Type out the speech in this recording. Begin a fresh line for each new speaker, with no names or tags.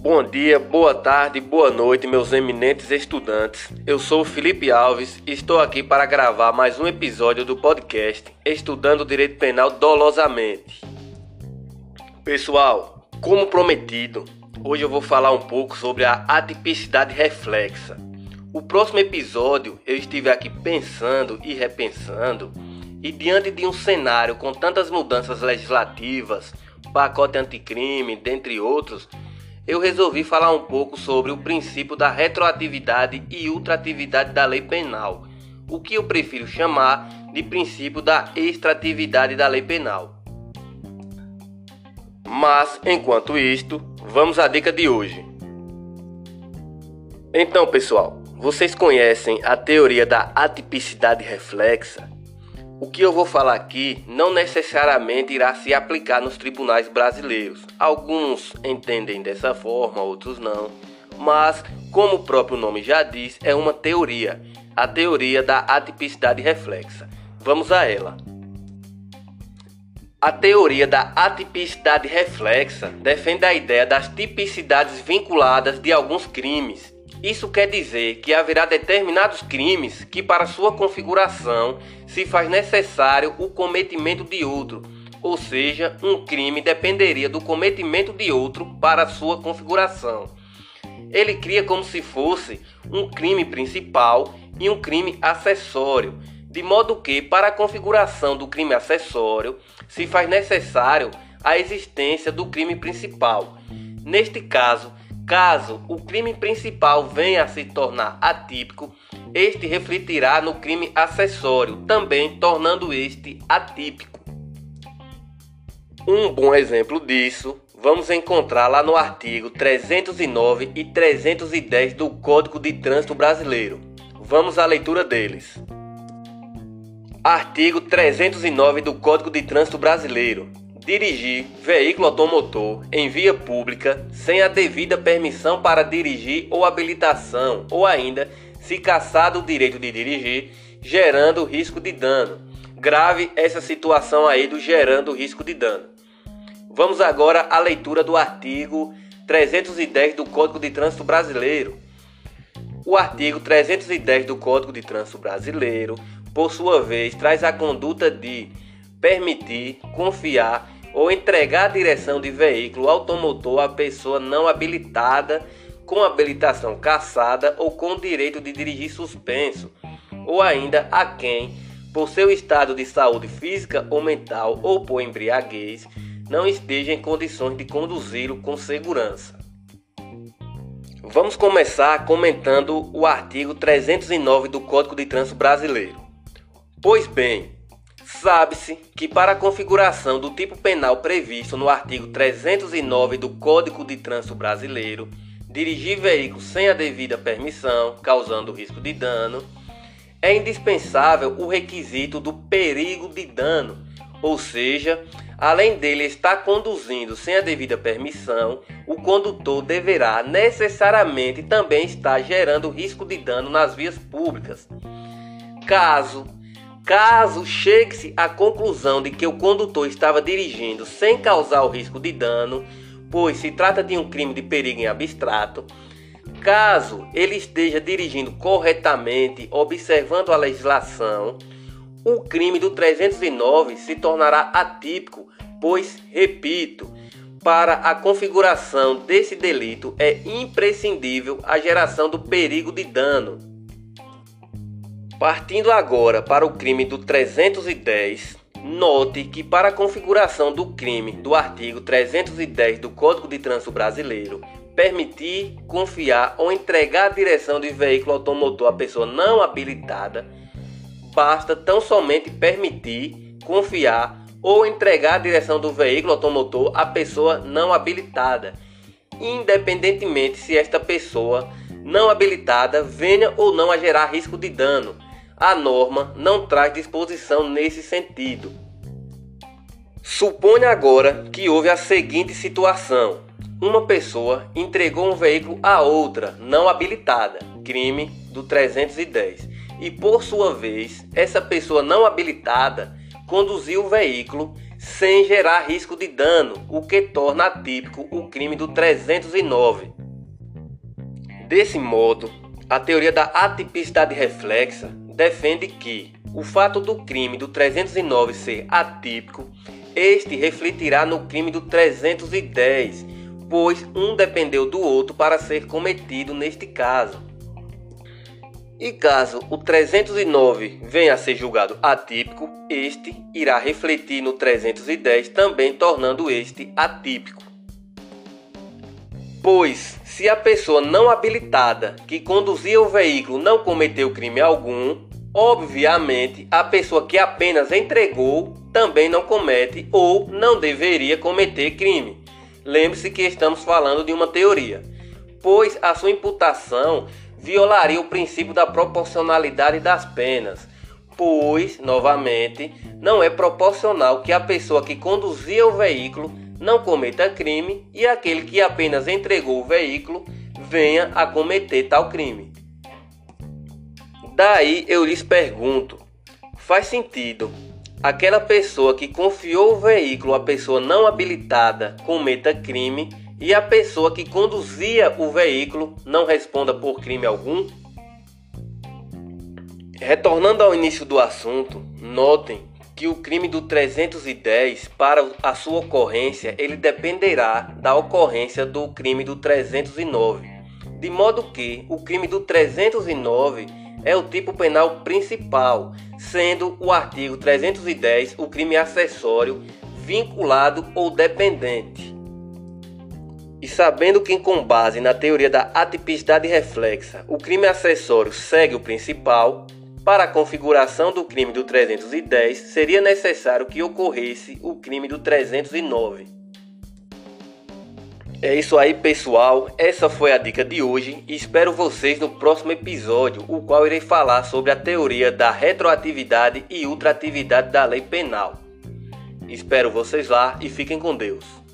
Bom dia, boa tarde, boa noite, meus eminentes estudantes. Eu sou Felipe Alves e estou aqui para gravar mais um episódio do podcast Estudando Direito Penal Dolosamente. Pessoal, como prometido, hoje eu vou falar um pouco sobre a atipicidade reflexa. O próximo episódio eu estive aqui pensando e repensando, e diante de um cenário com tantas mudanças legislativas, pacote anticrime, dentre outros, eu resolvi falar um pouco sobre o princípio da retroatividade e ultratividade da lei penal, o que eu prefiro chamar de princípio da extratividade da lei penal. Mas, enquanto isto, vamos à dica de hoje. Então, pessoal, vocês conhecem a teoria da atipicidade reflexa? O que eu vou falar aqui não necessariamente irá se aplicar nos tribunais brasileiros. Alguns entendem dessa forma, outros não. Mas, como o próprio nome já diz, é uma teoria, a teoria da atipicidade reflexa. Vamos a ela. A teoria da atipicidade reflexa defende a ideia das tipicidades vinculadas de alguns crimes isso quer dizer que haverá determinados crimes que, para sua configuração, se faz necessário o cometimento de outro, ou seja, um crime dependeria do cometimento de outro para sua configuração. Ele cria como se fosse um crime principal e um crime acessório, de modo que, para a configuração do crime acessório, se faz necessário a existência do crime principal. Neste caso, Caso o crime principal venha a se tornar atípico, este refletirá no crime acessório, também tornando este atípico. Um bom exemplo disso vamos encontrar lá no artigo 309 e 310 do Código de Trânsito Brasileiro. Vamos à leitura deles. Artigo 309 do Código de Trânsito Brasileiro dirigir veículo automotor em via pública sem a devida permissão para dirigir ou habilitação, ou ainda se caçado o direito de dirigir, gerando risco de dano. Grave essa situação aí do gerando risco de dano. Vamos agora à leitura do artigo 310 do Código de Trânsito Brasileiro. O artigo 310 do Código de Trânsito Brasileiro, por sua vez, traz a conduta de permitir, confiar ou entregar a direção de veículo automotor a pessoa não habilitada, com habilitação cassada ou com direito de dirigir suspenso, ou ainda a quem, por seu estado de saúde física ou mental ou por embriaguez, não esteja em condições de conduzi-lo com segurança. Vamos começar comentando o artigo 309 do Código de Trânsito Brasileiro. Pois bem, Sabe-se que para a configuração do tipo penal previsto no artigo 309 do Código de Trânsito Brasileiro, dirigir veículo sem a devida permissão, causando risco de dano, é indispensável o requisito do perigo de dano, ou seja, além dele estar conduzindo sem a devida permissão, o condutor deverá necessariamente também estar gerando risco de dano nas vias públicas. Caso Caso chegue-se à conclusão de que o condutor estava dirigindo sem causar o risco de dano, pois se trata de um crime de perigo em abstrato, caso ele esteja dirigindo corretamente, observando a legislação, o crime do 309 se tornará atípico, pois, repito, para a configuração desse delito é imprescindível a geração do perigo de dano. Partindo agora para o crime do 310, note que para a configuração do crime do artigo 310 do Código de Trânsito Brasileiro, permitir, confiar ou entregar a direção de veículo automotor a pessoa não habilitada, basta tão somente permitir, confiar ou entregar a direção do veículo automotor à pessoa não habilitada, independentemente se esta pessoa não habilitada venha ou não a gerar risco de dano a norma não traz disposição nesse sentido. Suponha agora que houve a seguinte situação: uma pessoa entregou um veículo a outra não habilitada, crime do 310, e por sua vez, essa pessoa não habilitada conduziu o veículo sem gerar risco de dano, o que torna atípico o crime do 309. Desse modo, a teoria da atipicidade reflexa defende que o fato do crime do 309 ser atípico, este refletirá no crime do 310, pois um dependeu do outro para ser cometido neste caso. E caso o 309 venha a ser julgado atípico, este irá refletir no 310, também tornando este atípico. Pois, se a pessoa não habilitada que conduzia o veículo não cometeu crime algum, obviamente a pessoa que apenas entregou também não comete ou não deveria cometer crime. Lembre-se que estamos falando de uma teoria, pois a sua imputação violaria o princípio da proporcionalidade das penas, pois, novamente, não é proporcional que a pessoa que conduzia o veículo não cometa crime e aquele que apenas entregou o veículo venha a cometer tal crime. Daí eu lhes pergunto: faz sentido aquela pessoa que confiou o veículo à pessoa não habilitada cometa crime? e a pessoa que conduzia o veículo não responda por crime algum? Retornando ao início do assunto, notem que o crime do 310 para a sua ocorrência ele dependerá da ocorrência do crime do 309, de modo que o crime do 309 é o tipo penal principal, sendo o artigo 310 o crime acessório vinculado ou dependente. E sabendo que, com base na teoria da atipicidade reflexa, o crime acessório segue o principal, para a configuração do crime do 310 seria necessário que ocorresse o crime do 309. É isso aí, pessoal. Essa foi a dica de hoje e espero vocês no próximo episódio, o qual irei falar sobre a teoria da retroatividade e ultratividade da lei penal. Espero vocês lá e fiquem com Deus.